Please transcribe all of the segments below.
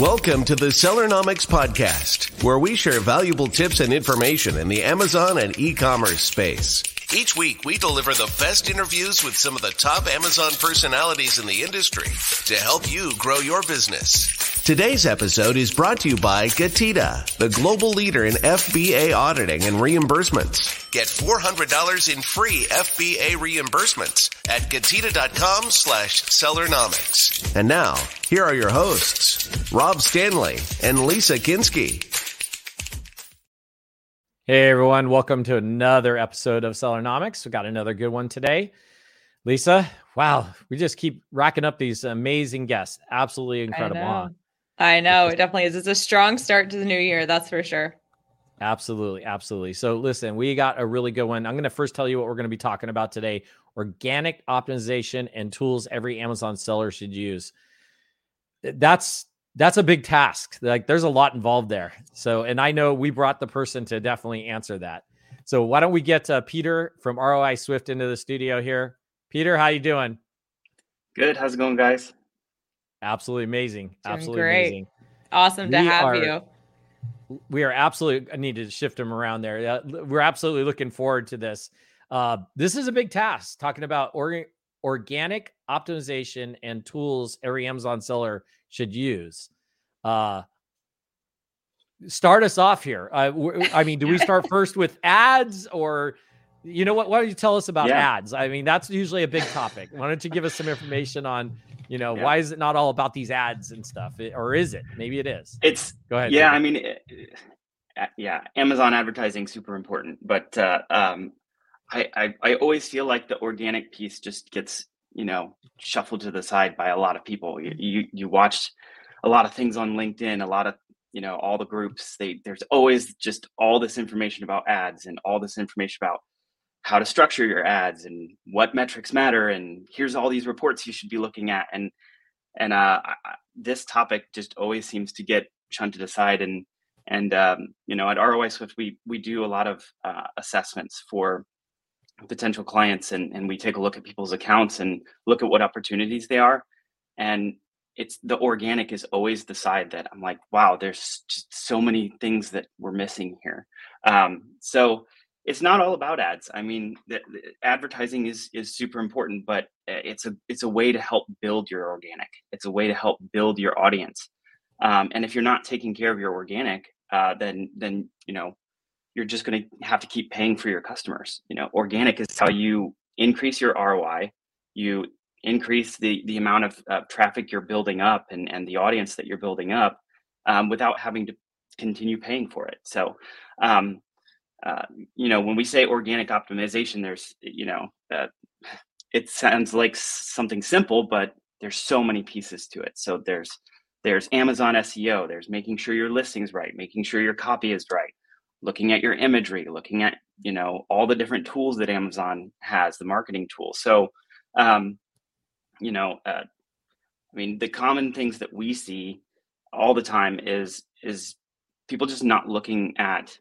Welcome to the Sellernomics Podcast, where we share valuable tips and information in the Amazon and e-commerce space. Each week, we deliver the best interviews with some of the top Amazon personalities in the industry to help you grow your business. Today's episode is brought to you by Getida, the global leader in FBA auditing and reimbursements. Get $400 in free FBA reimbursements at Getida.com slash Sellernomics. And now, here are your hosts, Rob Stanley and Lisa Kinsky. Hey everyone, welcome to another episode of Sellernomics. We got another good one today. Lisa, wow, we just keep racking up these amazing guests. Absolutely incredible. I know, it definitely is. It's a strong start to the new year, that's for sure. Absolutely, absolutely. So listen, we got a really good one. I'm going to first tell you what we're going to be talking about today: organic optimization and tools every Amazon seller should use. That's that's a big task. Like there's a lot involved there. So, and I know we brought the person to definitely answer that. So why don't we get uh, Peter from ROI Swift into the studio here? Peter, how you doing? Good. How's it going, guys? Absolutely amazing. Doing absolutely great. amazing. Awesome to We have are- you. We are absolutely. I need to shift them around there. Uh, we're absolutely looking forward to this. Uh, this is a big task. Talking about orga- organic optimization and tools every Amazon seller should use. Uh, start us off here. Uh, w- I mean, do we start first with ads or? You know what? Why don't you tell us about Yeah. ads? I mean, that's usually a big topic. Why don't you give us some information on, you know, Yeah. why is it not all about these ads and stuff? It- or is it? Maybe it is. It's Go ahead. yeah. Peter. I mean, it- uh, yeah. Amazon advertising super important, but uh, um, I, I I always feel like the organic piece just gets you know shuffled to the side by a lot of people. You you, you watch a lot of things on LinkedIn, a lot of you know all the groups. They there's always just all this information about ads and all this information about how to structure your ads and what metrics matter and here's all these reports you should be looking at. And and uh, I- this topic just always seems to get shunted aside. And and um, you know at ROI Swift we we do a lot of uh, assessments for potential clients and and we take a look at people's accounts and look at what opportunities they are. And it's the organic is always the side that I'm like wow there's just so many things that we're missing here. Um, so it's not all about ads. I mean, the, the advertising is is super important, but uh, it's a it's a way to help build your organic. It's a way to help build your audience. Um, and if you're not taking care of your organic, uh, then then you know you're just going to have to keep paying for your customers. You know, organic is how you increase your ROI. You increase the the amount of uh, traffic you're building up and and the audience that you're building up um, without having to continue paying for it. So. Um, uh, you know, when we say organic optimization, there's, you know, uh, it sounds like something simple, but there's so many pieces to it. So there's there's Amazon SEO, there's making sure your listing's right, making sure your copy is right, looking at your imagery, looking at you know all the different tools that Amazon has, the marketing tools. So, um, you know, uh, I mean, the common things that we see all the time is is people just not looking at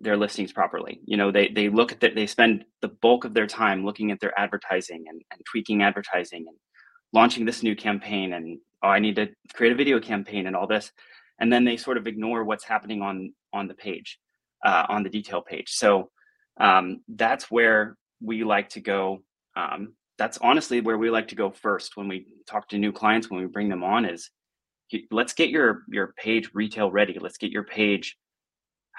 their listings properly. You know, they they look at that they spend the bulk of their time looking at their advertising and, and tweaking advertising and launching this new campaign and oh I need to create a video campaign and all this. And then they sort of ignore what's happening on on the page, uh, on the detail page. So um, that's where we like to go. Um, that's honestly where we like to go first when we talk to new clients when we bring them on is let's get your your page retail ready. Let's get your page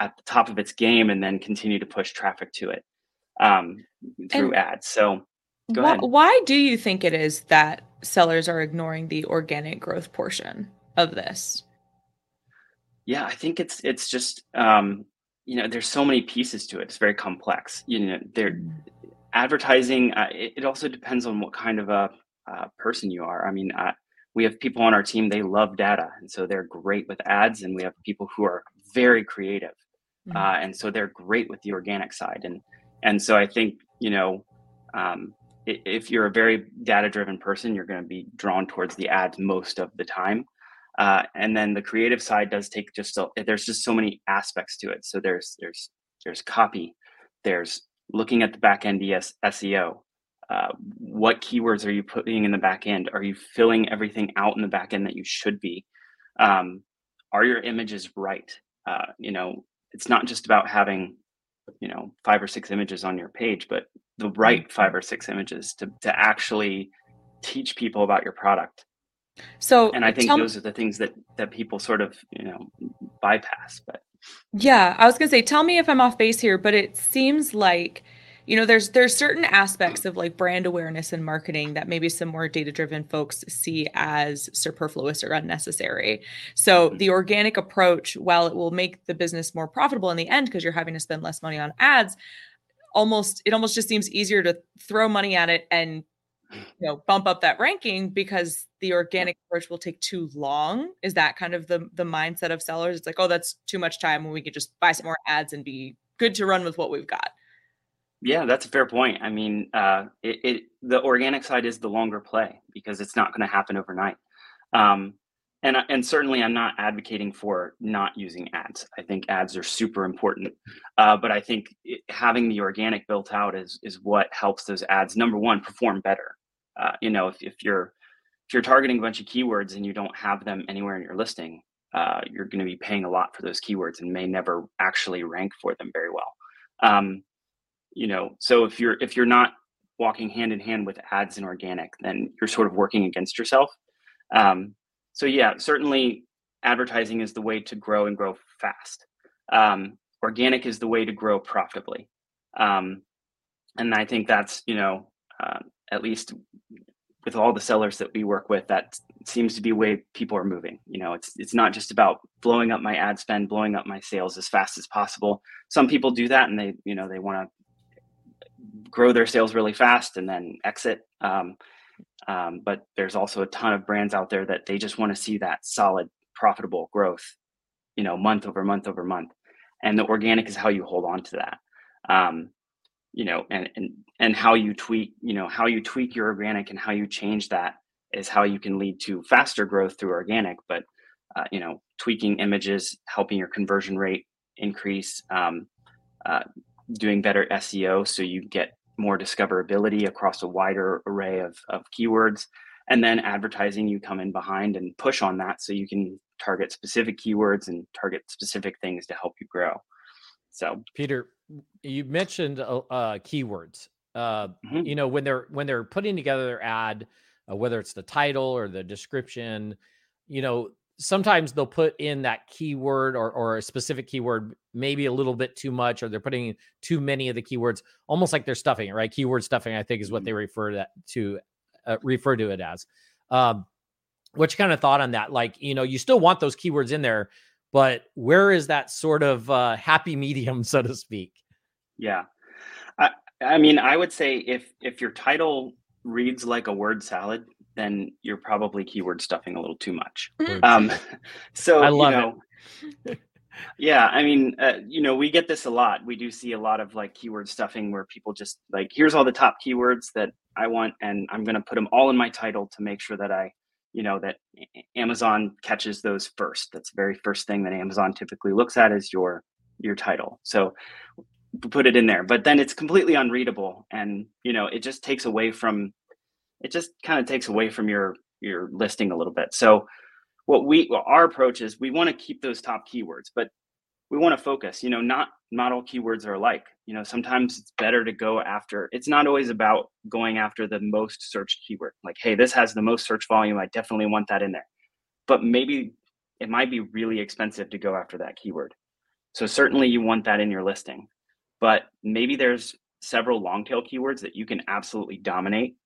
at the top of its game and then continue to push traffic to it um, through And ads. So go Why, ahead. why do you think it is that sellers are ignoring the organic growth portion of this? Yeah, I think it's it's just um, you know there's so many pieces to it. It's very complex. You know, there advertising. Uh, it, it also depends on what kind of a uh, person you are. I mean, uh, we have people on our team they love data, and so they're great with ads, and we have people who are very creative, Mhm. uh, and so they're great with the organic side. And and so I think you know. Um, if you're a very data driven person, you're going to be drawn towards the ads most of the time. Uh, and then the creative side does take just so there's just so many aspects to it. So there's there's there's copy, there's looking at the back end ES, SEO. Uh, what keywords are you putting in the back end? Are you filling everything out in the back end that you should be? Um, are your images right? Uh, you know, it's not just about having, you know, five or six images on your page, but the right Mm-hmm. five or six images to to actually teach people about your product. So And I think those are the things that that people sort of, you know, bypass. But Yeah, I was gonna say, tell me if I'm off base here, but it seems like, you know, there's there's certain aspects of like brand awareness and marketing that maybe some more data-driven folks see as superfluous or unnecessary. So mm-hmm. the organic approach, while it will make the business more profitable in the end because you're having to spend less money on ads, almost it almost just seems easier to throw money at it and you know bump up that ranking because the organic approach will take too long. Is that kind of the the mindset of sellers? It's like oh that's too much time when we could just buy some more ads and be good to run with what we've got yeah, that's a fair point. I mean, uh, it, it the organic side is the longer play because it's not going to happen overnight. Um, and and certainly, I'm not advocating for not using ads. I think ads are super important, uh, but I think it, having the organic built out is is what helps those ads. Number one, perform better. Uh, you know, if if you're if you're targeting a bunch of keywords and you don't have them anywhere in your listing, uh, you're going to be paying a lot for those keywords and may never actually rank for them very well. Um, you know, so if you're if you're not walking hand in hand with ads and organic, then you're sort of working against yourself. Um, so yeah, certainly advertising is the way to grow and grow fast. Um, organic is the way to grow profitably. Um, and I think that's you know uh, at least with all the sellers that we work with, that seems to be way people are moving. You know, it's it's not just about blowing up my ad spend, blowing up my sales as fast as possible. Some people do that, and they you know they want to grow their sales really fast and then exit. Um, um, but there's also a ton of brands out there that they just want to see that solid, profitable growth, you know, month over month over month. And the organic is how you hold on to that. Um, you know, and and and how you tweak, you know, how you tweak your organic and how you change that is how you can lead to faster growth through organic. But uh, you know, tweaking images, helping your conversion rate increase, um, uh, doing better SEO so you get more discoverability across a wider array of, of keywords. And then advertising, you come in behind and push on that so you can target specific keywords and target specific things to help you grow. So, Peter, you mentioned uh, uh, keywords. Uh, Mhm. You know, when they're when they're putting together their ad, uh, whether it's the title or the description, you know, sometimes they'll put in that keyword or or a specific keyword, maybe a little bit too much, or they're putting in too many of the keywords, almost like they're stuffing it, right? Keyword stuffing, I think, is what they refer that to uh, refer to it as. Um, what's your kind of thought on that? Like, you know, you still want those keywords in there, but where is that sort of uh, happy medium, so to speak? yeah. I, I mean, I would say if if your title reads like a word salad, then you're probably keyword stuffing a little too much. Um, so I love you it. yeah, I mean, uh, you know, we get this a lot. We do see a lot of like keyword stuffing where people just like, here's all the top keywords that I want, and I'm going to put them all in my title to make sure that I, you know, that Amazon catches those first. That's the very first thing that Amazon typically looks at is your your title. So put it in there, but then it's completely unreadable, and you know, it just takes away from, it just kind of takes away from your your listing a little bit. So what we well, our approach is we want to keep those top keywords but we want to focus you know not not all keywords are alike. You know sometimes it's better to go after it's not always about going after the most searched keyword like hey this has the most search volume i definitely want that in there. But maybe it might be really expensive to go after that keyword. So certainly you want that in your listing but maybe there's several long tail keywords that you can absolutely dominate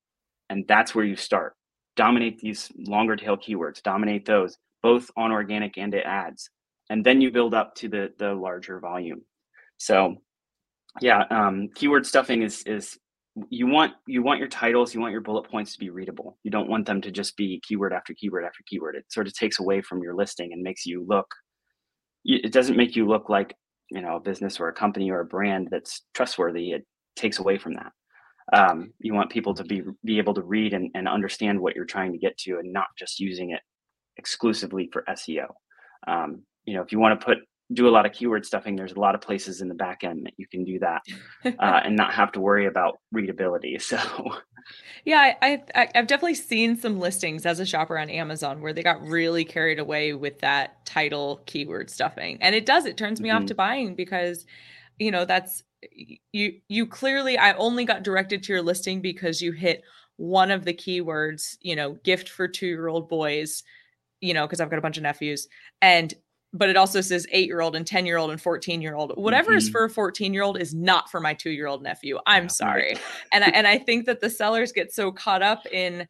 and that's where you start. Dominate these longer tail keywords dominate those both on organic and at ads and then you build up to the the larger volume. So yeah um, keyword stuffing is is you want you want your titles you want your bullet points to be readable. You don't want them to just be keyword after keyword after keyword. It sort of takes away from your listing and makes you look it doesn't make you look like you know a business or a company or a brand that's trustworthy. It takes away from that um, you want people to be be able to read and, and understand what you're trying to get to and not just using it exclusively for seo um, you know if you want to put do a lot of keyword stuffing, there's a lot of places in the back end that you can do that uh, and not have to worry about readability. So, yeah, I, I I've definitely seen some listings as a shopper on Amazon where they got really carried away with that title keyword stuffing, and it does it turns me mm-hmm. off to buying because, you know, that's you you clearly I only got directed to your listing because you hit one of the keywords, you know, gift for two year old boys, you know, because I've got a bunch of nephews, and but it also says eight year old and 10 year old and 14 year old. Whatever mm-hmm. is for a 14 year old is not for my two year old nephew. I'm yeah, sorry. Right. and, I, and I think that the sellers get so caught up in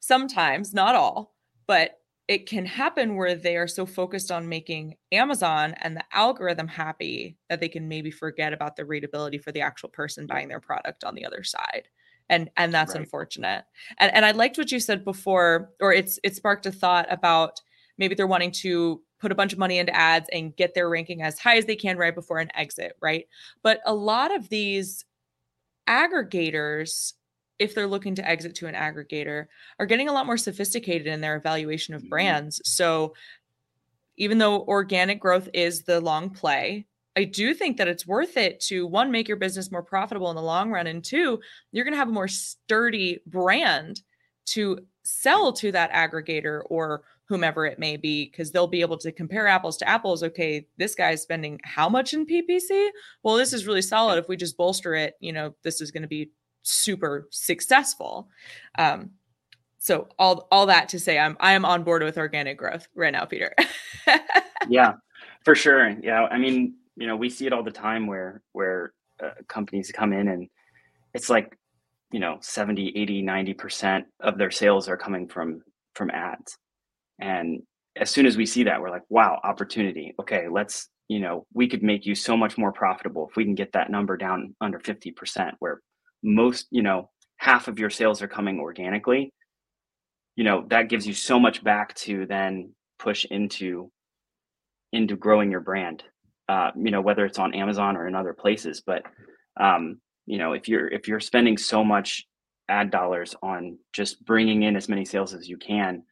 sometimes, not all, but it can happen where they are so focused on making Amazon and the algorithm happy that they can maybe forget about the readability for the actual person buying their product on the other side. And and that's right. unfortunate. And and I liked what you said before, or it's it sparked a thought about maybe they're wanting to put a bunch of money into ads and get their ranking as high as they can right before an exit, right? But a lot of these aggregators if they're looking to exit to an aggregator are getting a lot more sophisticated in their evaluation of mm-hmm. brands. So even though organic growth is the long play, I do think that it's worth it to one make your business more profitable in the long run and two, you're going to have a more sturdy brand to sell to that aggregator or whomever it may be because they'll be able to compare apples to apples okay this guy's spending how much in ppc well this is really solid if we just bolster it you know this is going to be super successful. Um so all all that to say i'm i am on board with organic growth right now peter. Yeah for sure. Yeah i mean you know we see it all the time where where uh, companies come in and it's like you know 70 80 90% of their sales are coming from from ads. And as soon as we see that we're like wow opportunity. Okay let's you know we could make you so much more profitable if we can get that number down under 50% where most you know half of your sales are coming organically you know that gives you so much back to then push into into growing your brand uh, you know whether it's on amazon or in other places. But um, you know if you're if you're spending so much ad dollars on just bringing in as many sales as you can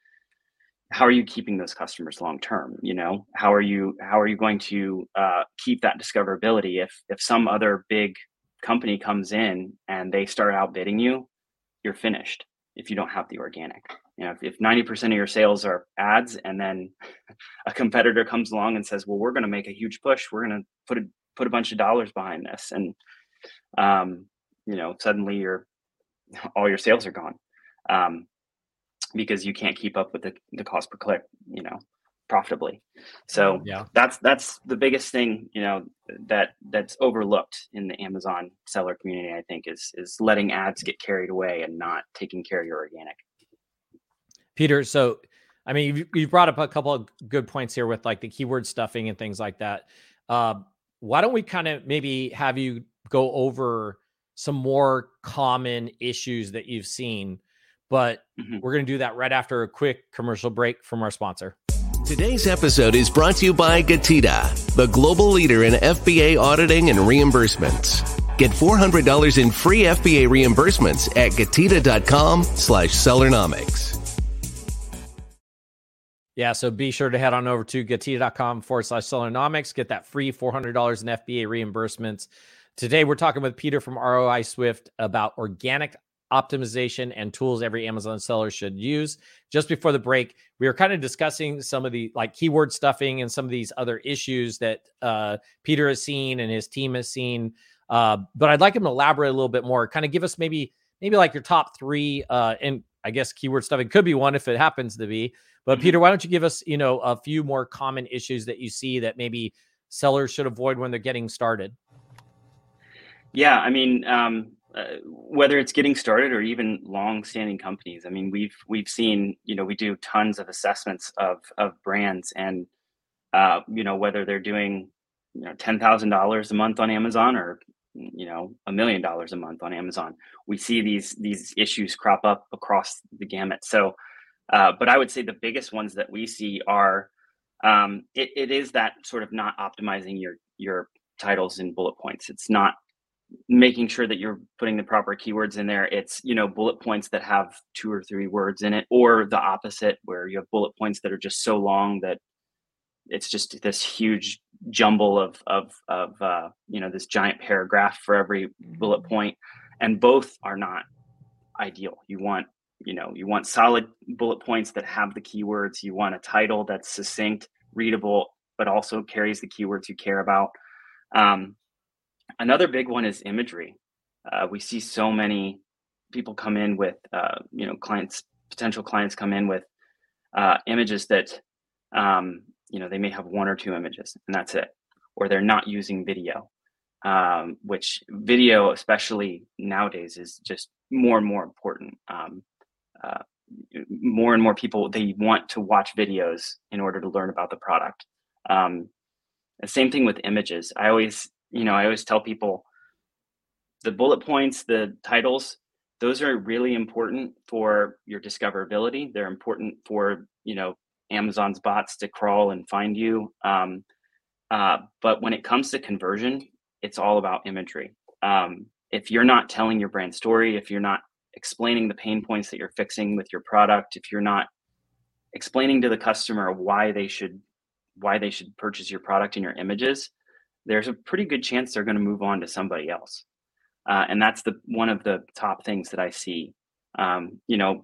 how are you keeping those customers long term you know? How are you how are you going to uh, keep that discoverability if if some other big company comes in and they start outbidding you you're finished if you don't have the organic. You know if, if 90% of your sales are ads and then a competitor comes along and says well we're going to make a huge push. We're going to put a put a bunch of dollars behind this. And um, you know suddenly your all your sales are gone um, because you can't keep up with the, the cost per click you know profitably so yeah that's that's the biggest thing you know that that's overlooked in the amazon seller community i think is is letting ads get carried away and not taking care of your organic peter so i mean you you brought up a couple of good points here with like the keyword stuffing and things like that uh, why don't we kind of maybe have you go over some more common issues that you've seen. But mm-hmm. we're going to do that right after a quick commercial break from our sponsor. Today's episode is brought to you by Getida, the global leader in FBA auditing and reimbursements. Get $400 in free FBA reimbursements at getida.com slash sellernomics. Yeah, so be sure to head on over to getida.com forward slash sellernomics. Get that free $400 in FBA reimbursements. Today, we're talking with Peter from ROI Swift about organic optimization and tools every Amazon seller should use. Just before the break, we were kind of discussing some of the like keyword stuffing and some of these other issues that uh, Peter has seen and his team has seen. Uh, but I'd like him to elaborate a little bit more. Kind of give us maybe maybe like your top three, uh, and I guess keyword stuffing could be one if it happens to be. But mm-hmm. Peter, why don't you give us you know a few more common issues that you see that maybe sellers should avoid when they're getting started? Yeah, I mean, um, uh, whether it's getting started or even long-standing companies. I mean, we've we've seen, you know, we do tons of assessments of of brands, and uh, you know, whether they're doing, you know, ten thousand dollars a month on Amazon or you know a million dollars a month on Amazon, we see these these issues crop up across the gamut. So, uh, but I would say the biggest ones that we see are um, it, it is that sort of not optimizing your your titles and bullet points. It's not making sure that you're putting the proper keywords in there it's you know bullet points that have two or three words in it or the opposite where you have bullet points that are just so long that it's just this huge jumble of of of uh, you know this giant paragraph for every bullet Mhm. point, and both are not ideal. You want you know you want solid bullet points that have the keywords. You want a title that's succinct, readable, but also carries the keywords you care about. Um, another big one is imagery. Uh, we see so many people come in with uh, you know clients potential clients come in with uh, images that um, you know they may have one or two images and that's it. Or they're not using video um, which video especially nowadays is just more and more important. Um, uh, more and more people they want to watch videos in order to learn about the product. Um, the same thing with images. I always you know i always tell people the bullet points the titles those are really important for your discoverability. They're important for you know amazon's bots to crawl and find you. Um, uh, but when it comes to conversion it's all about imagery. Um, if you're not telling your brand story if you're not explaining the pain points that you're fixing with your product if you're not explaining to the customer why they should why they should purchase your product in your images there's a pretty good chance they're going to move on to somebody else uh, and that's the one of the top things that I see. Um, you know,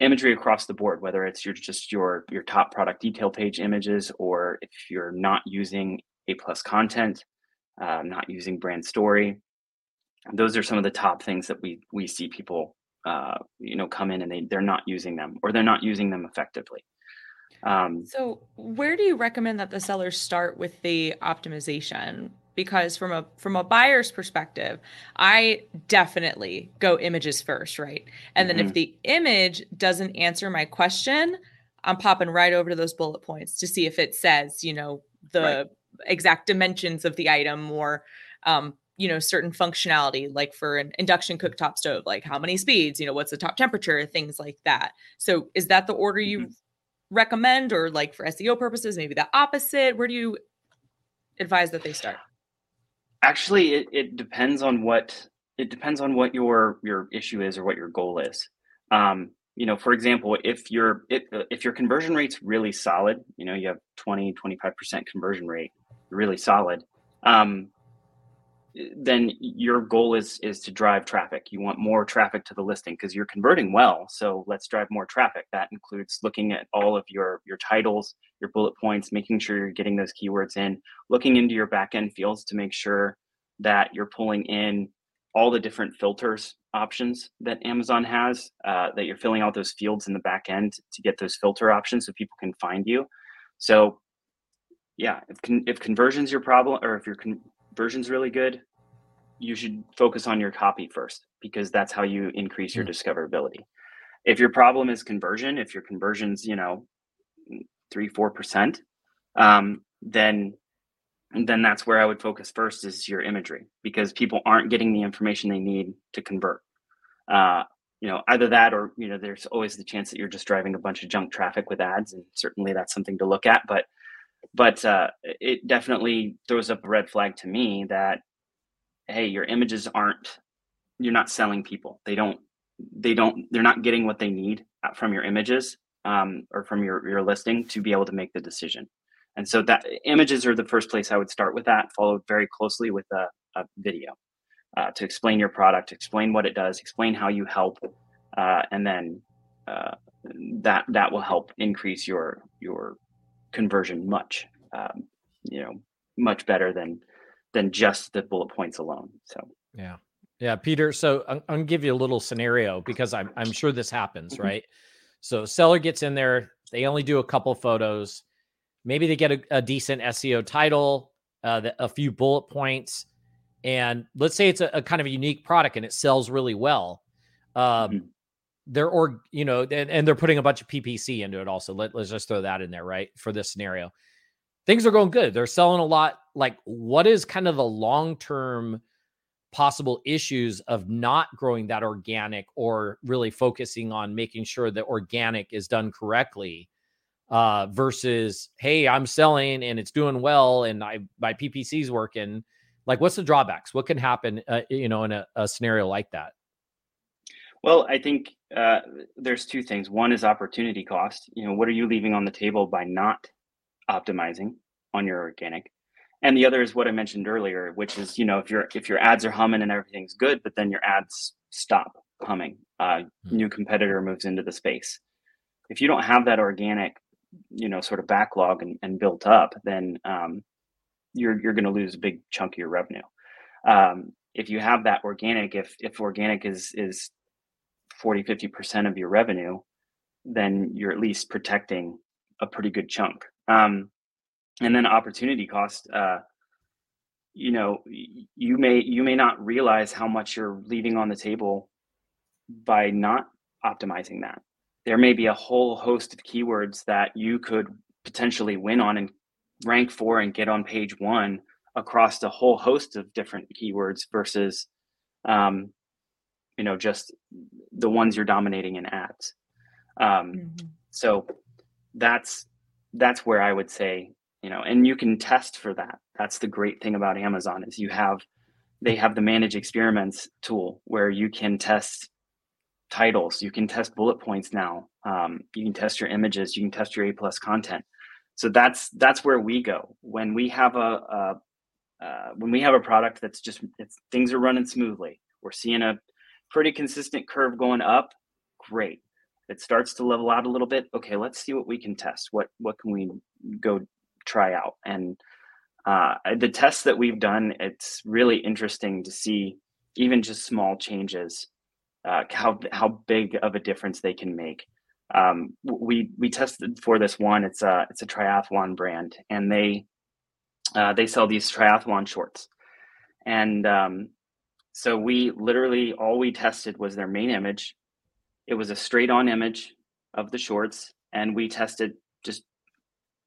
imagery across the board, whether it's your just your your top product detail page images, or if you're not using A plus content, uh, not using brand story, those are some of the top things that we we see people uh, you know come in and they they're not using them or they're not using them effectively. Um, So, where do you recommend that the sellers start with the optimization? Because from a from a buyer's perspective, I definitely go images first, right? And then if the image doesn't answer my question, I'm popping right over to those bullet points to see if it says, you know, the Right. exact dimensions of the item or um, you know, certain functionality, like for an induction cooktop stove, like how many speeds, you know, what's the top temperature, things like that. So is that the order you recommend or like for SEO purposes, maybe the opposite? Where do you advise that they start? actually it, it depends on what it depends on what your your issue is or what your goal is um, you know for example if your if, if your conversion rate's really solid you know you have 20 25% conversion rate really solid um, then your goal is is to drive traffic. You want more traffic to the listing because you're converting well so let's drive more traffic. That includes looking at all of your your titles your bullet points making sure you're getting those keywords in looking into your back end fields to make sure that you're pulling in all the different filters options that amazon has uh, that you're filling out those fields in the back end to get those filter options so people can find you. So yeah if, con- if conversion's your problem or if your conversion's really good you should focus on your copy first because that's how you increase your discoverability. If your problem is conversion if your conversion's you know three four percent um, then then that's where i would focus first is your imagery because people aren't getting the information they need to convert. Uh, you know either that or you know there's always the chance that you're just driving a bunch of junk traffic with ads and certainly that's something to look at but but uh, it definitely throws up a red flag to me that hey your images aren't you're not selling people. They don't they don't they're not getting what they need uh, from your images um, or from your your listing to be able to make the decision. And so that images are the first place i would start with that followed very closely with a, a video uh, to explain your product explain what it does explain how you help uh, and then uh, that that will help increase your your conversion much um, you know much better than than just the bullet points alone so Yeah. Yeah, Peter. So I'm, I'm gonna give you a little scenario because I'm I'm sure this happens, Mhm. right? So seller gets in there, they only do a couple photos, maybe they get a, a decent SEO title, uh, the, a few bullet points, and let's say it's a, a kind of a unique product and it sells really well. Um, Mhm. They're or you know, and, and they're putting a bunch of PPC into it also. Let, let's just throw that in there, right? For this scenario, things are going good. They're selling a lot. Like, what is kind of the long term? possible issues of not growing that organic or really focusing on making sure that organic is done correctly uh versus hey i'm selling and it's doing well and i my ppc's working like what's the drawbacks what can happen uh, you know in a, a scenario like that Well, I think uh, there's two things. One is opportunity cost. You know, what are you leaving on the table by not optimizing on your organic? and the other is what I mentioned earlier, which is you know if your if your ads are humming and everything's good, but then your ads stop humming, uh, mm-hmm. new competitor moves into the space. If you don't have that organic, you know, sort of backlog and, and built up, then um, you're you're going to lose a big chunk of your revenue. Um, if you have that organic, if if organic is is 40, 50 percent of your revenue, then you're at least protecting a pretty good chunk. Um, and then opportunity cost uh, you know you may you may not realize how much you're leaving on the table by not optimizing that there may be a whole host of keywords that you could potentially win on and rank for and get on page one across a whole host of different keywords versus um, you know just the ones you're dominating in ads. Um, mm-hmm. so that's that's where i would say you know and you can test for that. That's the great thing about amazon is you have they have the manage experiments tool where you can test titles. You can test bullet points now. Um, you can test your images. You can test your a plus content. So that's that's where we go. When we have a, a uh, when we have a product that's just things are running smoothly. We're seeing a pretty consistent curve going up great it starts to level out a little bit okay let's see what we can test what what can we go try out. And uh, the tests that we've done, it's really interesting to see even just small changes, uh, how how big of a difference they can make. Um, we we tested for this one. It's a it's a triathlon brand, and they uh, they sell these triathlon shorts, and um, so we literally all we tested was their main image. It was a straight on image of the shorts, and we tested just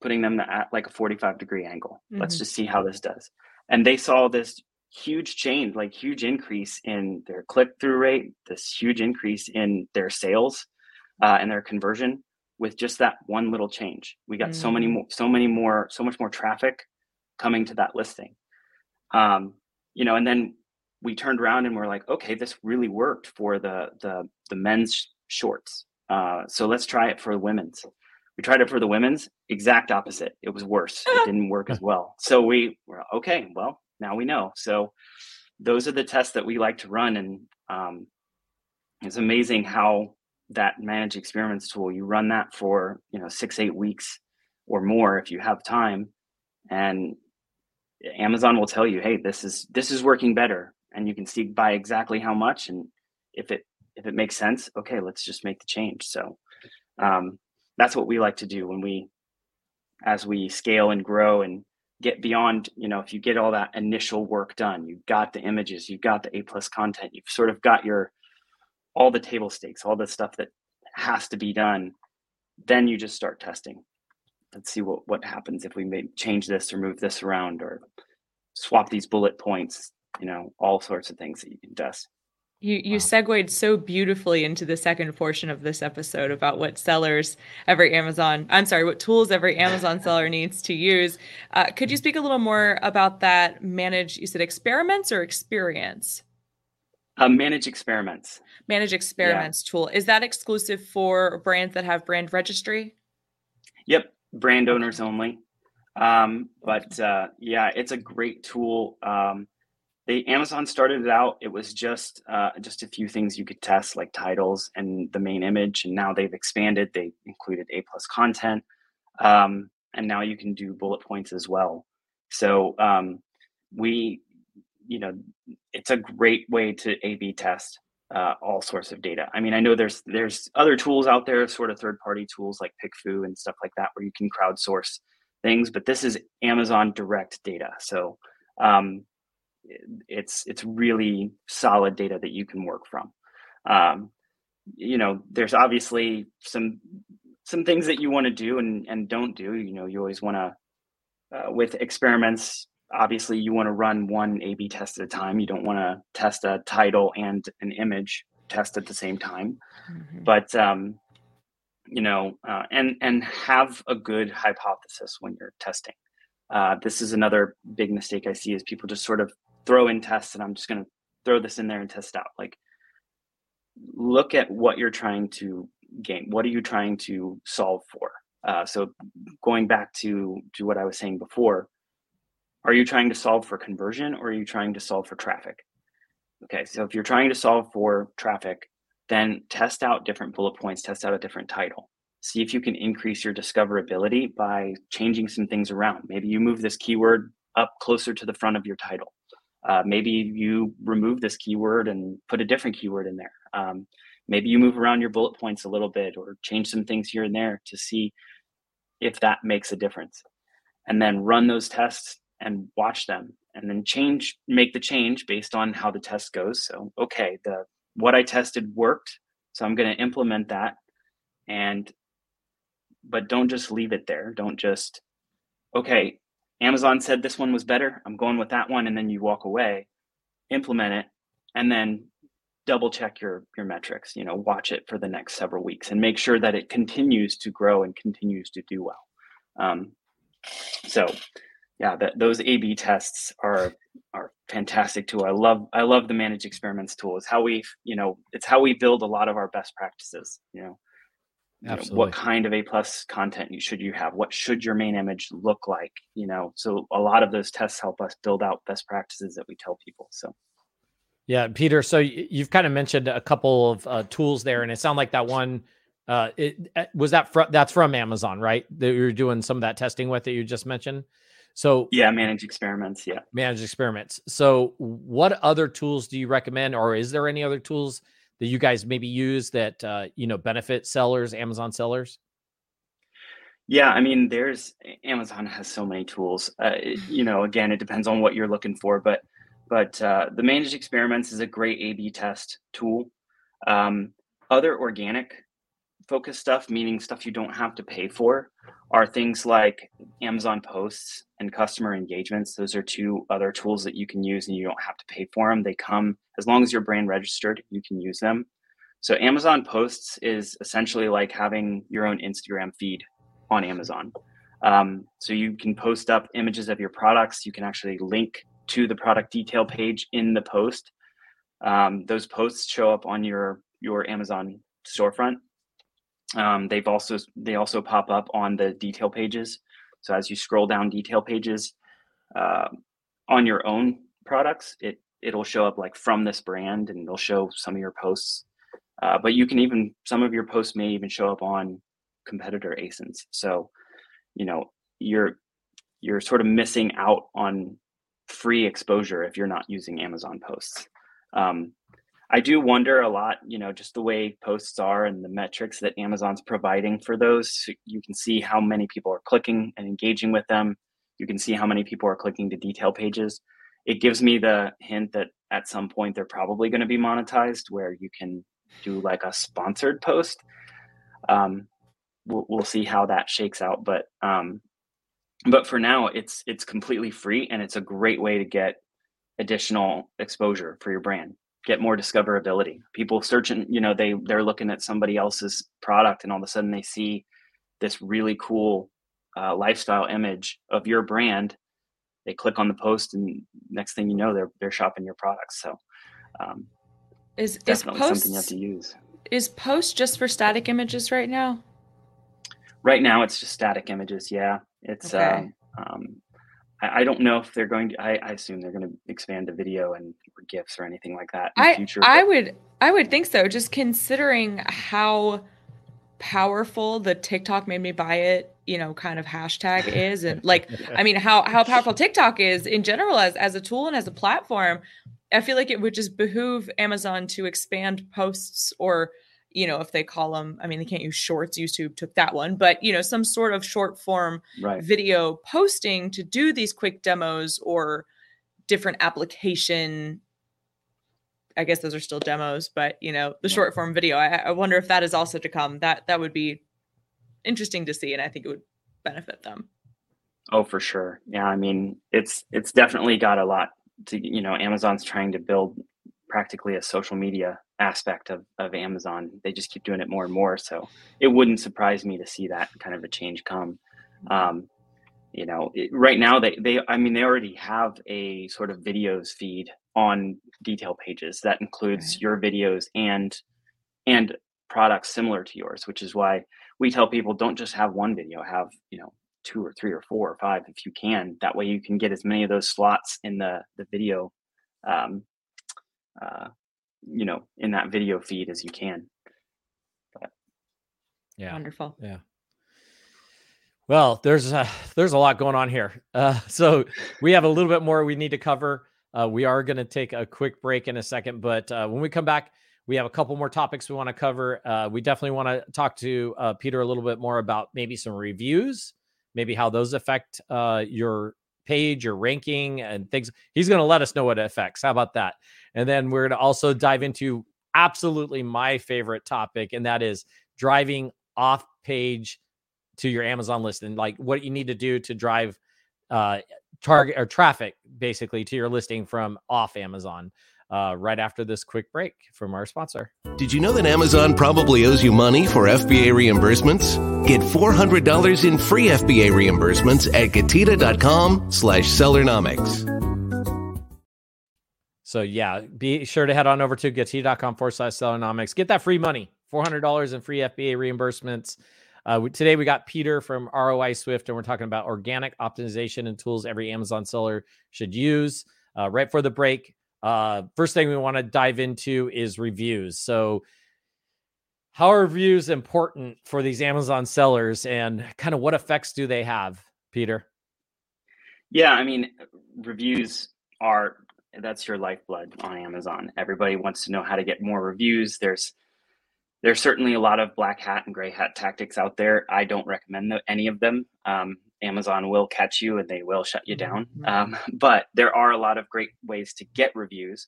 putting them at like a 45 degree angle. Mm-hmm. Let's just see how this does. And they saw this huge change, like huge increase in their click through rate, this huge increase in their sales uh, and their conversion with just that one little change. We got mm-hmm. so many mm. more, so many more, so much more traffic coming to that listing. Um, you know, and then we turned around and we're like, okay, this really worked for the the the men's shorts. Uh, so let's try it for the women's. We tried it for the women's, exact opposite. It was worse. It didn't work as well. So we were okay. Well, now we know. So those are the tests that we like to run, and um, it's amazing how that manage experiments tool you run that for you know six eight weeks or more if you have time and amazon will tell you hey this is this is working better and you can see by exactly how much and if it if it makes sense okay let's just make the change. So um, that's what we like to do when we as we scale and grow and get beyond you know if you get all that initial work done you've got the images you've got the a plus content you've sort of got your all the table stakes all the stuff that has to be done then you just start testing. Let's see what what happens if we may change this or move this around or swap these bullet points you know all sorts of things that you can test you you wow. segued so beautifully into the second portion of this episode about what sellers every Amazon I'm sorry what tools every Amazon seller needs to use. Uh, could you speak a little more about that? Manage you said experiments or experience? Uh, manage experiments. Manage experiments yeah. tool is that exclusive for brands that have brand registry? Yep, brand owners only. Um, but uh, yeah, it's a great tool. Um, they Amazon started it out. It was just uh, just a few things you could test, like titles and the main image, and now they've expanded. They included A plus content, um, and now you can do bullet points as well. So um, we, you know, it's a great way to A/B test uh, all sorts of data. I mean, I know there's there's other tools out there, sort of third party tools like PickFu and stuff like that, where you can crowdsource things, but this is Amazon direct data. So um, it's it's really solid data that you can work from. Um, you know, there's obviously some some things that you want to do and and don't do. You know, you always want to uh, with experiments. Obviously, you want to run one A/B test at a time. You don't want to test a title and an image test at the same time. Mm-hmm. But um, you know, uh, and and have a good hypothesis when you're testing. Uh, this is another big mistake I see is people just sort of throw in tests and I'm just going to throw this in there and test out. Like, look at what you're trying to gain. What are you trying to solve for? Uh, so, going back to to what I was saying before, are you trying to solve for conversion or are you trying to solve for traffic? Okay, so if you're trying to solve for traffic, then test out different bullet points, test out a different title. See if you can increase your discoverability by changing some things around. Maybe you move this keyword up closer to the front of your title. Uh, maybe you remove this keyword and put a different keyword in there. Um, maybe you move around your bullet points a little bit or change some things here and there to see if that makes a difference. And then run those tests and watch them and then change make the change based on how the test goes so okay the what i tested worked so i'm going to implement that and but don't just leave it there don't just okay amazon said this one was better i'm going with that one and then you walk away implement it and then double check your your metrics you know watch it for the next several weeks and make sure that it continues to grow and continues to do well um, so yeah, those A/B tests are are fantastic too. I love I love the managed experiments tool. It's how we you know it's how we build a lot of our best practices. You know, know what kind of A plus content you should you have? What should your main image look like? You know, so a lot of those tests help us build out best practices that we tell people. So. Yeah, Peter. So you've kind of mentioned a couple of uh, tools there, and it sounded like that one. Uh, it uh, was that fr- that's from Amazon, right? That you're doing some of that testing with that you just mentioned. So yeah, manage experiments. Yeah, manage experiments. So what other tools do you recommend, or is there any other tools that you guys maybe use that uh, you know benefit sellers, Amazon sellers? Yeah, I mean, there's Amazon has so many tools. Uh, you know, again, it depends on what you're looking for, but but uh, the managed experiments is a great A/B test tool. Um, other organic focused stuff, meaning stuff you don't have to pay for, are things like Amazon posts and customer engagements. Those are two other tools that you can use and you don't have to pay for them. They come as long as you're brand registered, you can use them. So Amazon posts is essentially like having your own Instagram feed on Amazon. Um, so you can post up images of your products. You can actually link to the product detail page in the post. Um, those posts show up on your your Amazon storefront um, they've also they also pop up on the detail pages. So as you scroll down detail pages uh, on your own products, it it'll show up like from this brand, and it'll show some of your posts. Uh, but you can even some of your posts may even show up on competitor ASINs. So you know you're you're sort of missing out on free exposure if you're not using Amazon posts. Um, I do wonder a lot, you know, just the way posts are and the metrics that Amazon's providing for those. You can see how many people are clicking and engaging with them. You can see how many people are clicking to detail pages. It gives me the hint that at some point they're probably going to be monetized where you can do like a sponsored post. Um, we'll, we'll see how that shakes out. But um, but for now, it's it's completely free and it's a great way to get additional exposure for your brand get more discoverability. People searching, you know, they they're looking at somebody else's product and all of a sudden they see this really cool uh, lifestyle image of your brand. They click on the post and next thing you know, they're they're shopping your products. So um, is definitely is something you have to use. Is post just for static images right now? Right now, it's just static images. Yeah, it's okay. uh, um, I, I don't know if they're going to. I, I assume they're going to expand to video and or gifs or anything like that in I, future. I would I would think so. Just considering how powerful the TikTok made me buy it, you know, kind of hashtag is, and like, I mean, how how powerful TikTok is in general as as a tool and as a platform. I feel like it would just behoove Amazon to expand posts or you know, if they call them, I mean, they can't use shorts. YouTube took that one, but you know, some sort of short form right. video posting to do these quick demos or different application. I guess those are still demos, but you know, the short form video. I, I wonder if that is also to come. That that would be interesting to see, and I think it would benefit them. Oh, for sure. Yeah, I mean, it's it's definitely got a lot to you know. Amazon's trying to build practically a social media aspect of, of Amazon. They just keep doing it more and more. So it wouldn't surprise me to see that kind of a change come. Mm-hmm. Um, you know, it, right now they, they, I mean, they already have a sort of videos feed on detail pages that includes right. your videos and, and products similar to yours, which is why we tell people don't just have one video, have, you know, two or three or four or five if you can. That way you can get as many of those slots in the the video, um, uh, you know, in that video feed as you can. But, yeah, wonderful. Yeah. Well, there's a, there's a lot going on here. Uh, so we have a little bit more we need to cover. Uh, we are going to take a quick break in a second, but uh, when we come back, we have a couple more topics we want to cover. Uh, we definitely want to talk to uh, Peter a little bit more about maybe some reviews, maybe how those affect uh, your page, your ranking, and things. He's going to let us know what it affects. How about that? And then we're going to also dive into absolutely my favorite topic, and that is driving off page to your Amazon list and like what you need to do to drive uh, target or traffic basically to your listing from off Amazon. Uh, right after this quick break from our sponsor. Did you know that Amazon probably owes you money for FBA reimbursements? Get $400 in free FBA reimbursements at getida.com slash sellernomics. So yeah, be sure to head on over to getida.com forward slash sellernomics. Get that free money, $400 in free FBA reimbursements. Uh, today we got Peter from ROI Swift, and we're talking about organic optimization and tools every Amazon seller should use. Uh, right for the break, uh, first thing we want to dive into is reviews. So, how are reviews important for these Amazon sellers, and kind of what effects do they have, Peter? Yeah, I mean, reviews are that's your lifeblood on Amazon. Everybody wants to know how to get more reviews. There's there's certainly a lot of black hat and gray hat tactics out there. I don't recommend any of them. Um, Amazon will catch you and they will shut you down. Mm-hmm. Um, but there are a lot of great ways to get reviews.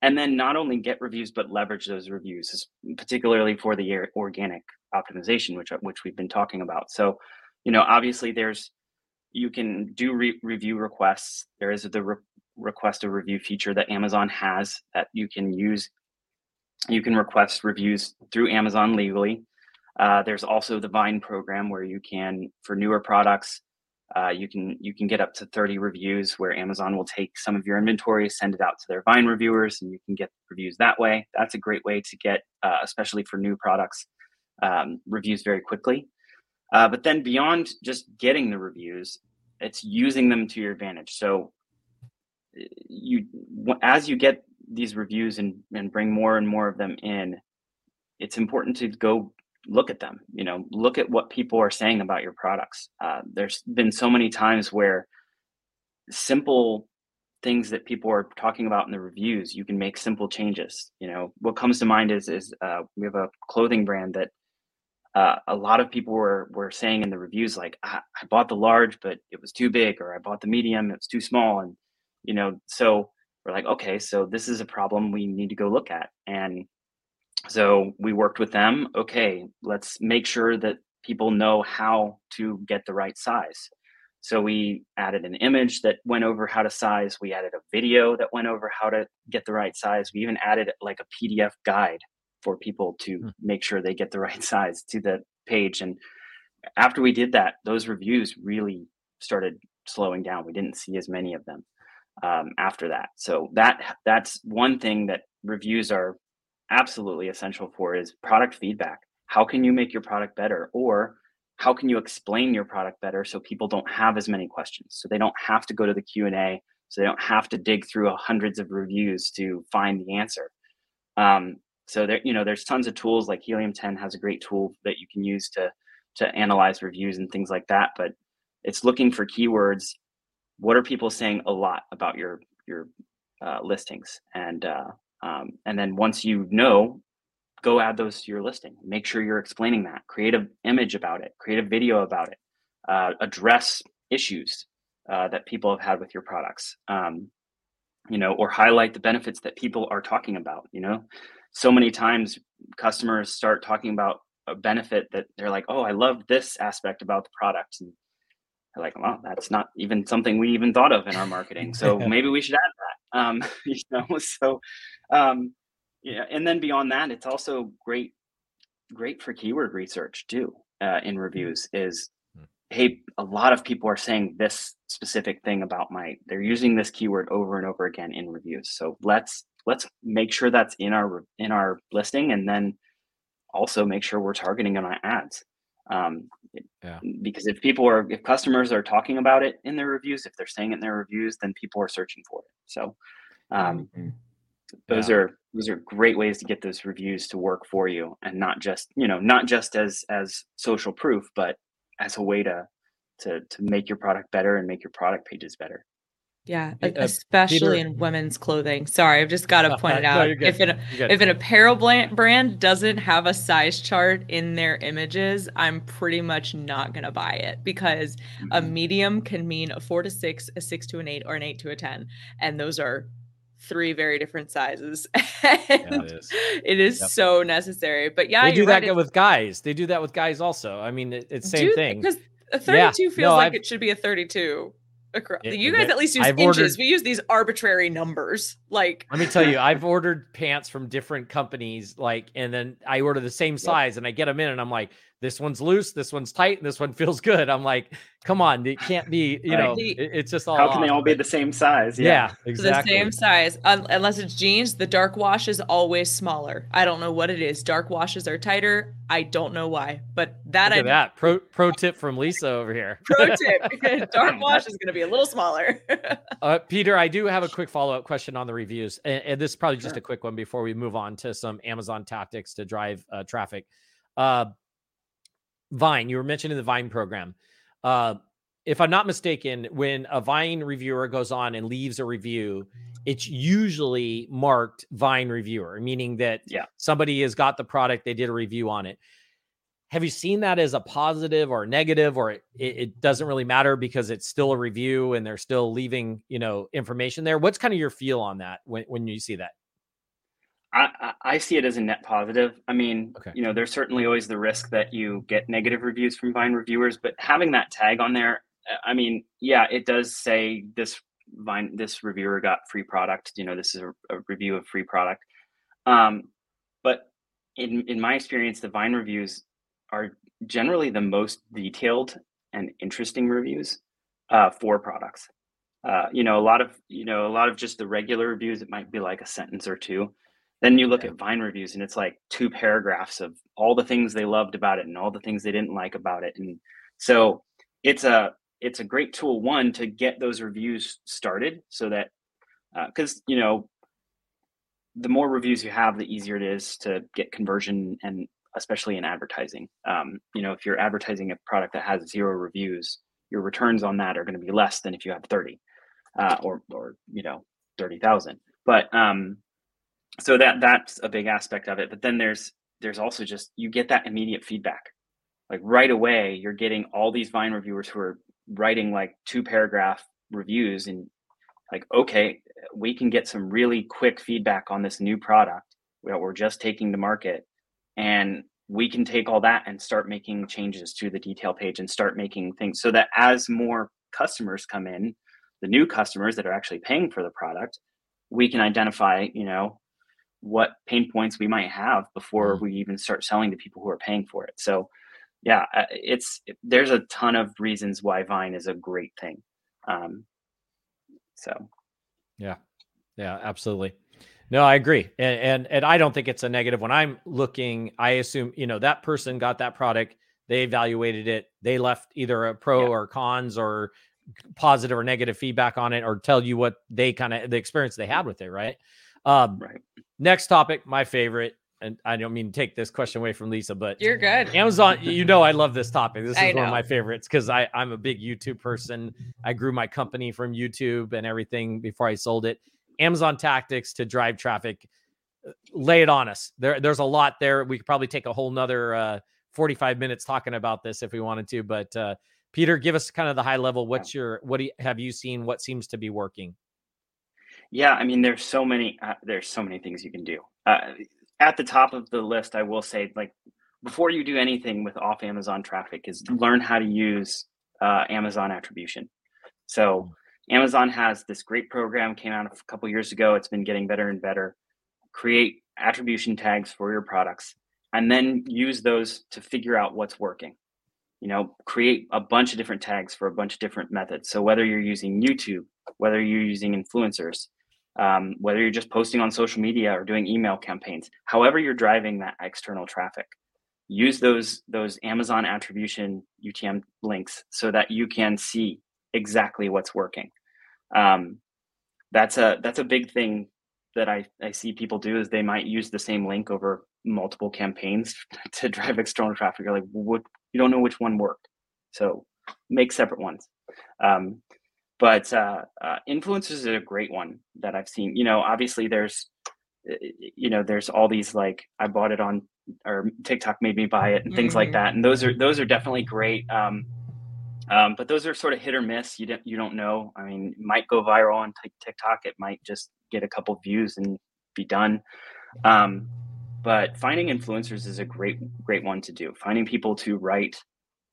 And then not only get reviews, but leverage those reviews, particularly for the organic optimization, which which we've been talking about. So, you know, obviously there's you can do re- review requests. There is the re- request a review feature that Amazon has that you can use you can request reviews through Amazon legally. Uh, there's also the Vine program where you can, for newer products, uh, you can you can get up to 30 reviews where Amazon will take some of your inventory, send it out to their Vine reviewers, and you can get reviews that way. That's a great way to get, uh, especially for new products, um, reviews very quickly. Uh, but then beyond just getting the reviews, it's using them to your advantage. So you as you get these reviews and and bring more and more of them in it's important to go look at them you know look at what people are saying about your products. Uh, there's been so many times where simple things that people are talking about in the reviews you can make simple changes. You know what comes to mind is is uh, we have a clothing brand that uh, a lot of people were were saying in the reviews like I, I bought the large but it was too big or i bought the medium it was too small and you know so we're like okay so this is a problem we need to go look at and so we worked with them okay let's make sure that people know how to get the right size so we added an image that went over how to size we added a video that went over how to get the right size we even added like a pdf guide for people to hmm. make sure they get the right size to the page and after we did that those reviews really started slowing down we didn't see as many of them um, after that. So that that's one thing that reviews are absolutely essential for is product feedback. How can you make your product better, or how can you explain your product better so people don't have as many questions, so they don't have to go to the Q and A, so they don't have to dig through hundreds of reviews to find the answer. Um, so there, you know, there's tons of tools like Helium 10 has a great tool that you can use to to analyze reviews and things like that. But it's looking for keywords what are people saying a lot about your your uh, listings and uh, um, and then once you know go add those to your listing. Make sure you're explaining that. Create an image about it. Create a video about it. Uh, address issues uh, that people have had with your products. Um, you know or highlight the benefits that people are talking about you know? So many times customers start talking about a benefit that they're like oh i love this aspect about the product. And I'm like, well, that's not even something we even thought of in our marketing. So maybe we should add that. Um, you know, so um, yeah, and then beyond that, it's also great, great for keyword research too. Uh, in reviews is, hmm. hey, a lot of people are saying this specific thing about my. They're using this keyword over and over again in reviews. So let's let's make sure that's in our in our listing, and then also make sure we're targeting on our ads. Um, Yeah. Because if people are, if customers are talking about it in their reviews, if they're saying it in their reviews, then people are searching for it. So, um, Mhm. Those Yeah. are those are great ways to get those reviews to work for you, and not just you know not just as as social proof, but as a way to to to make your product better and make your product pages better. Yeah, Hey, uh, especially Peter- in women's clothing. Sorry, I've just got to point it out. you're if an if an apparel blan- brand doesn't have a size chart in their images, I'm pretty much not gonna buy it because a Mhm. medium can mean a four to six, a six to an eight, or an eight to a ten, and those are three very different sizes. And it is. it is Yep. so necessary. But yeah, they do that right. with guys. They do that with guys also. I mean, it, it's same thing. because a Yeah, 32 feels no, like I've- it should be a 32. acro- It- you guys at least use I've inches. ordered- We use these arbitrary numbers. Like Let me tell you, I've ordered pants from different companies, like, and then I order the same size, and I get them in, and I'm like, this one's loose, this one's tight, and this one feels good. I'm like, come on, it can't be, you know, it- it's just all. How can they all be the same size? Yeah, the exactly. The same size, un- unless it's jeans. The dark wash is always smaller. I don't know what it is. Dark washes are tighter. I don't know why, but that Look I at that pro pro tip from Lisa over here. pro tip: dark wash is going to be a little smaller. Uh, Peter, I do have a quick follow up question on the reviews, and, and this is probably just Sure. a quick one before we move on to some Amazon tactics to drive uh, traffic. Uh, Vine, you were mentioning the Vine program. Uh, if I'm not mistaken, when a Vine reviewer goes on and leaves a review, it's usually marked Vine reviewer, meaning that Yeah. somebody has got the product, they did a review on it. Have you seen that as a positive or negative, or it, it it doesn't really matter because it's still a review and they're still leaving, you know, information there? What's kind of your feel on that when, when you see that? I, I see it as a net positive. I mean, Okay. you know, there's certainly always the risk that you get negative reviews from Vine reviewers, but having that tag on there, uh, I mean, yeah, it does say this Vine, this reviewer got free product. You know, this is a, a review of free product. Um, but in in my experience, the Vine reviews are generally the most detailed and interesting reviews uh, for products. Uh, you know, a lot of you know a lot of just the regular reviews. It might be like a sentence or two. Then you look Yeah. at Vine reviews, and it's like two paragraphs of all the things they loved about it and all the things they didn't like about it. And so it's a it's a great tool one to get those reviews started, so that because you know the more reviews you have, the easier it is to get conversion and especially in advertising. Um, you know, if you're advertising a product that has zero reviews, your returns on that are going to be less than if you have 30 uh, or, or, you know, 30,000. But um, so that that's a big aspect of it. But then there's there's also just you get that immediate feedback. Like right away, you're getting all these Vine reviewers who are writing like two paragraph reviews and like, okay, we can get some really quick feedback on this new product that we're just taking to market. And we can take all that and start making changes to the detail page and start making things so that as more customers come in, the new customers that are actually paying for the product, we can identify, you know, what pain points we might have before Mm. we even start selling to people who are paying for it. So, yeah, it's there's a ton of reasons why Vine is a great thing. Um, so yeah, Yeah, absolutely. No, I agree, and, and and I don't think it's a negative. When I'm looking, I assume you know that person got that product, they evaluated it, they left either a pro Yeah. or cons or positive or negative feedback on it, or tell you what they kind of the experience they had with it. Right. Um, right. next topic, my favorite, and I don't mean to take this question away from Lisa, but You're good. Amazon, you know, I love this topic. This is I one of my favorites because I I'm a big YouTube person. I grew my company from YouTube and everything before I sold it. Amazon tactics to drive traffic. Uh, Lay it on us. There, there's a lot there. We could probably take a whole nother uh, 45 minutes talking about this if we wanted to. But uh, Peter, give us kind of the high level. What's your what do you, have you seen? What seems to be working? Yeah, I mean, there's so many. Uh, there's so many things you can do. Uh, at the top of the list, I will say, like, before you do anything with off Amazon traffic, is learn how to use uh, Amazon attribution. So, Amazon has this great program came out a couple years ago. It's been getting better and better. Create attribution tags for your products, and then use those to figure out what's working. You know, create a bunch of different tags for a bunch of different methods. So whether you're using YouTube, whether you're using influencers, um, whether you're just posting on social media or doing email campaigns, however you're driving that external traffic, use those those Amazon attribution UTM links so that you can see exactly what's working. Um, that's a that's a big thing that I, I see people do is they might use the same link over multiple campaigns to drive external traffic. You're like, what you don't know which one worked. So make separate ones. Um, but uh, uh, influencers is a great one that I've seen. You know, obviously there's, you know, there's all these like I bought it on or TikTok made me buy it and things mm-hmm. like that. And those are those are definitely great. Um, um, but those are sort of hit or miss. You don't you don't know. I mean, it might go viral on t- TikTok. It might just get a couple views and be done. Um, but finding influencers is a great great one to do. Finding people to write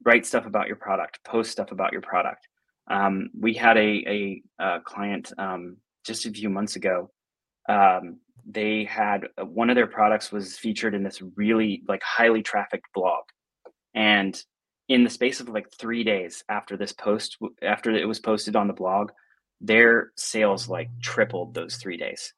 write stuff about your product, post stuff about your product. Um, we had a a, a client um, just a few months ago. Um, they had uh, one of their products was featured in this really like highly trafficked blog, and in the space of like three days after this post after it was posted on the blog their sales like tripled those three days.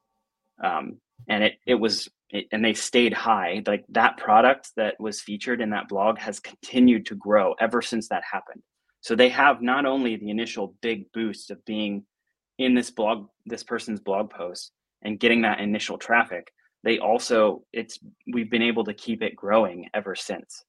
Um, and it it was it, and they stayed high. Like that product that was featured in that blog has continued to grow ever since that happened so they have not only the initial big boost of being in this blog this person's blog post and getting that initial traffic they also it's we've been able to keep it growing ever since.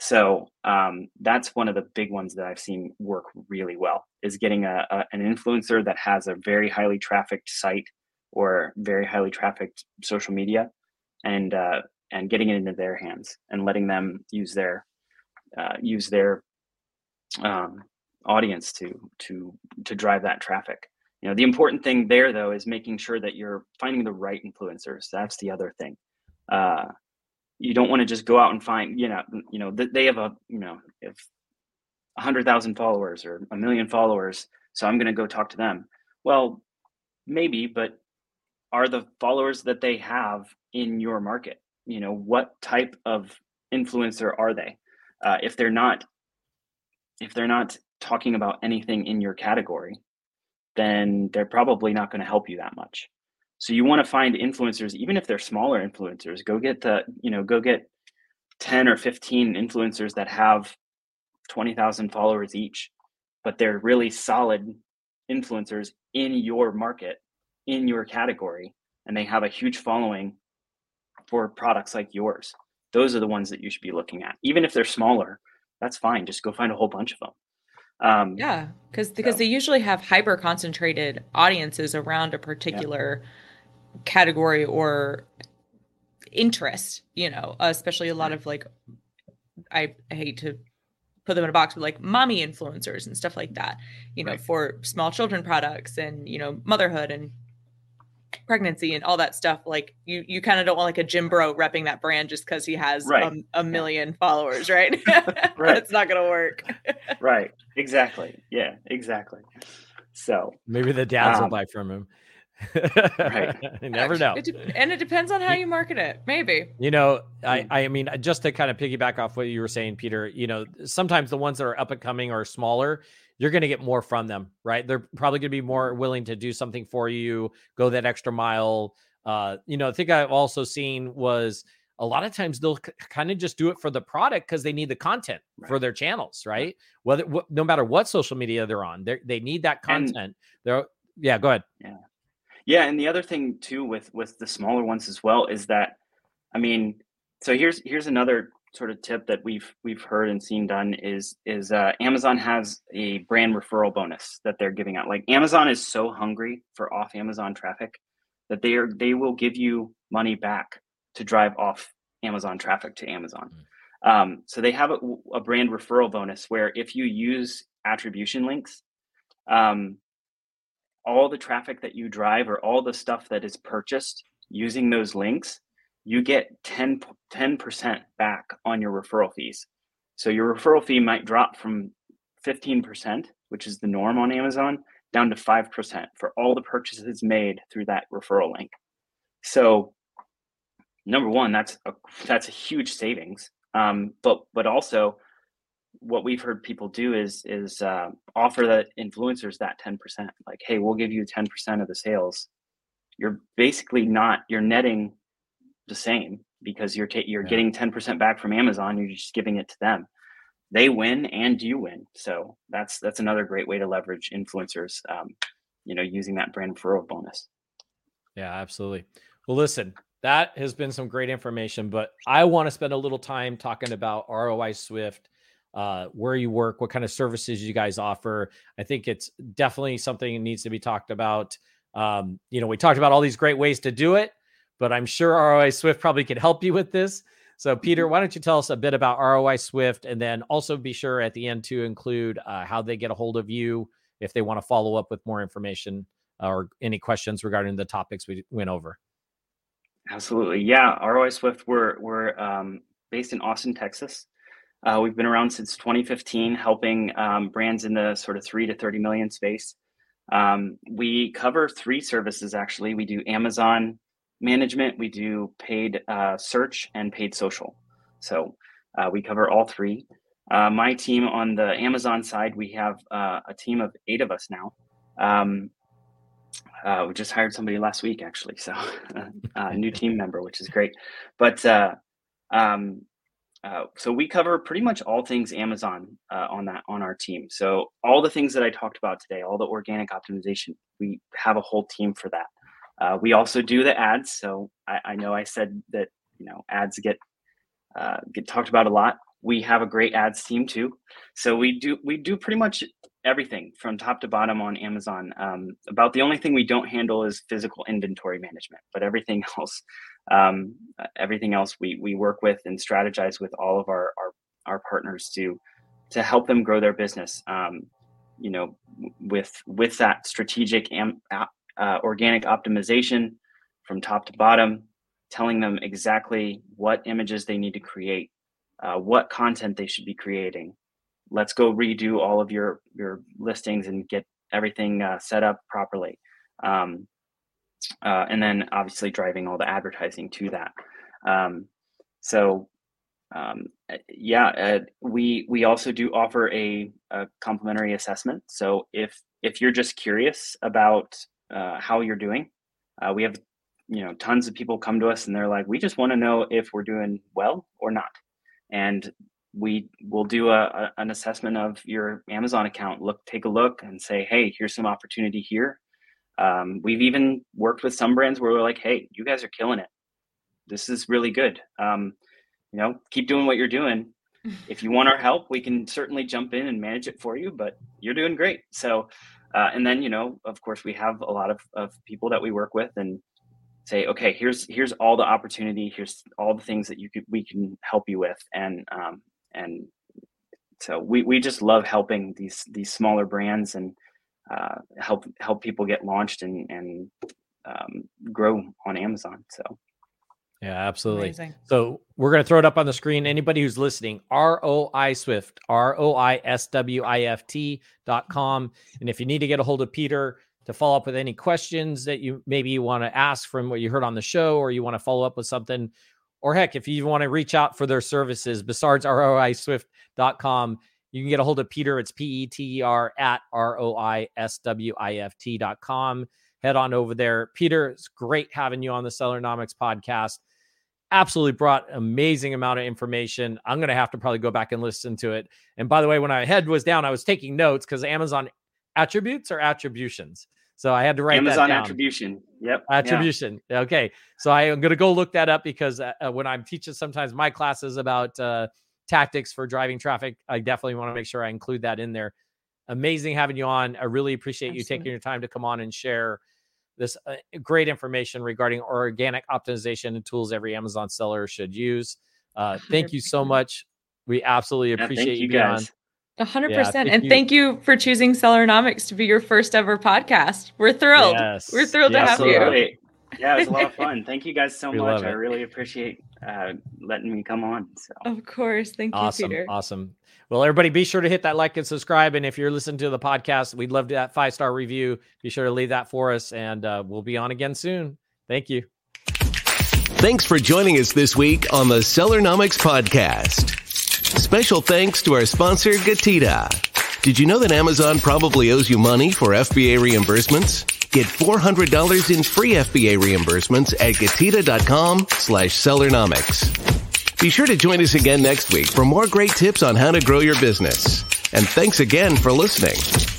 So um, that's one of the big ones that I've seen work really well is getting a, a, an influencer that has a very highly trafficked site or very highly trafficked social media, and uh, and getting it into their hands and letting them use their uh, use their um, audience to to to drive that traffic. You know, the important thing there though is making sure that you're finding the right influencers. That's the other thing. Uh, you don't want to just go out and find you know you know they have a you know if a hundred thousand followers or a million followers so i'm going to go talk to them well maybe but are the followers that they have in your market you know what type of influencer are they uh, if they're not if they're not talking about anything in your category then they're probably not going to help you that much so you want to find influencers, even if they're smaller influencers, go get the, you know, go get 10 or 15 influencers that have 20,000 followers each, but they're really solid influencers in your market, in your category, and they have a huge following for products like yours. Those are the ones that you should be looking at. Even if they're smaller, that's fine. Just go find a whole bunch of them. Um, yeah, because because so. they usually have hyper concentrated audiences around a particular yeah category or interest, you know, especially a lot of like, I, I hate to put them in a box, but like mommy influencers and stuff like that, you know, right. for small children products and, you know, motherhood and pregnancy and all that stuff. Like you, you kind of don't want like a gym Bro repping that brand just because he has right. a, a, million followers, right? right. it's not going to work. right. Exactly. Yeah, exactly. So maybe the dads um, will buy from him right. you never know. It de- and it depends on how you market it. Maybe. You know, I I mean, just to kind of piggyback off what you were saying, Peter. You know, sometimes the ones that are up and coming are smaller, you're going to get more from them, right? They're probably going to be more willing to do something for you, go that extra mile. Uh, you know, I think I've also seen was a lot of times they'll c- kind of just do it for the product because they need the content right. for their channels, right? Whether wh- no matter what social media they're on, they they need that content. And, they're yeah, go ahead. Yeah, yeah, and the other thing too with with the smaller ones as well is that, I mean, so here's here's another sort of tip that we've we've heard and seen done is is uh, Amazon has a brand referral bonus that they're giving out. Like Amazon is so hungry for off Amazon traffic that they are they will give you money back to drive off Amazon traffic to Amazon. Mm. Um, so they have a, a, brand referral bonus where if you use attribution links, um, all the traffic that you drive or all the stuff that is purchased using those links, you get 10, 10% back on your referral fees. So your referral fee might drop from 15%, which is the norm on Amazon, down to 5% for all the purchases made through that referral link. So number one, that's a that's a huge savings. Um, but but also what we've heard people do is is uh, offer the influencers that 10% like hey we'll give you 10% of the sales you're basically not you're netting the same because you're ta- you're yeah. getting 10% back from Amazon. You're just giving it to them. They win and you win. So that's that's another great way to leverage influencers. Um, you know, using that brand referral bonus. Yeah, absolutely. Well, listen, that has been some great information, but I want to spend a little time talking about ROI Swift, uh, where you work, what kind of services you guys offer. I think it's definitely something that needs to be talked about. Um, you know, we talked about all these great ways to do it, but I'm sure ROI Swift probably could help you with this. So, Peter, mm-hmm. why don't you tell us a bit about ROI Swift and then also be sure at the end to include uh, how they get a hold of you if they want to follow up with more information or any questions regarding the topics we went over. Absolutely. Yeah. ROI Swift, we're, we're um, based in Austin, Texas. Uh, we've been around since 2015, helping um, brands in the sort of three to 30 million space. Um, we cover three services actually. We do Amazon management, we do paid uh, search, and paid social. So uh, we cover all three. Uh, my team on the Amazon side, we have uh, a team of eight of us now. Um, uh, we just hired somebody last week, actually, so a new team member, which is great. But uh, um, uh, so we cover pretty much all things Amazon uh, on that on our team. So all the things that I talked about today, all the organic optimization, we have a whole team for that. Uh, we also do the ads. So I, I, know I said that you know ads get uh, get talked about a lot. We have a great ads team too. So we do we do pretty much everything from top to bottom on Amazon. Um, about the only thing we don't handle is physical inventory management, but everything else, um, everything else we we work with and strategize with all of our our, our partners to to help them grow their business. Um, you know, with with that strategic am, uh, organic optimization from top to bottom, telling them exactly what images they need to create, uh, what content they should be creating, let's go redo all of your your listings and get everything uh, set up properly. Um, uh, and then obviously driving all the advertising to that. Um, so um, yeah uh, we we also do offer a, a, complimentary assessment. So if if you're just curious about uh, how you're doing uh, we have you know tons of people come to us and they're like we just want to know if we're doing well or not and we will do a, a, an assessment of your Amazon account. Look, take a look, and say, hey, here's some opportunity here. Um, we've even worked with some brands where we're like, hey, you guys are killing it. This is really good. Um, you know, keep doing what you're doing. If you want our help, we can certainly jump in and manage it for you. But you're doing great. So, uh, and then you know, of course, we have a lot of, of people that we work with and say, okay, here's here's all the opportunity. Here's all the things that you could we can help you with, and um, and so we, we just love helping these these smaller brands and uh, help help people get launched and and um, grow on Amazon. So yeah, absolutely. Amazing. So we're going to throw it up on the screen. Anybody who's listening, ROI Swift, R O I S W I F T dot com. And if you need to get a hold of Peter to follow up with any questions that you maybe you want to ask from what you heard on the show, or you want to follow up with something, or heck, if you want to reach out for their services, besides ROI Swift dot com, you can get a hold of Peter. It's P E T E R at R O I S W I F T dot com. Head on over there. Peter, it's great having you on the Sellernomics podcast. Absolutely brought amazing amount of information. I'm going to have to probably go back and listen to it. And by the way, when my head was down, I was taking notes because Amazon attributes or attributions. So I had to write Amazon that attribution. Yep. Attribution. Yeah. Okay. So I am going to go look that up because uh, uh, when I'm teaching sometimes my classes about uh, tactics for driving traffic, I definitely want to make sure I include that in there. Amazing having you on. I really appreciate Absolutely. you taking your time to come on and share this uh, great information regarding organic optimization and tools every Amazon seller should use. Uh, thank you so much. We absolutely appreciate yeah, you, you guys. on hundred yeah, percent. And you. thank you for choosing Sellernomics to be your first ever podcast. We're thrilled. Yes. We're thrilled to have absolutely. you. Yeah, it was a lot of fun. Thank you guys so we much. I really appreciate uh, letting me come on. So of course, thank you, awesome, Peter. Awesome. Well, everybody, be sure to hit that like and subscribe. And if you're listening to the podcast, we'd love that five star review. Be sure to leave that for us, and uh, we'll be on again soon. Thank you. Thanks for joining us this week on the Sellernomics podcast. Special thanks to our sponsor, Getida. Did you know that Amazon probably owes you money for FBA reimbursements? Get $400 in free FBA reimbursements at getida.com slash sellernomics. Be sure to join us again next week for more great tips on how to grow your business. And thanks again for listening.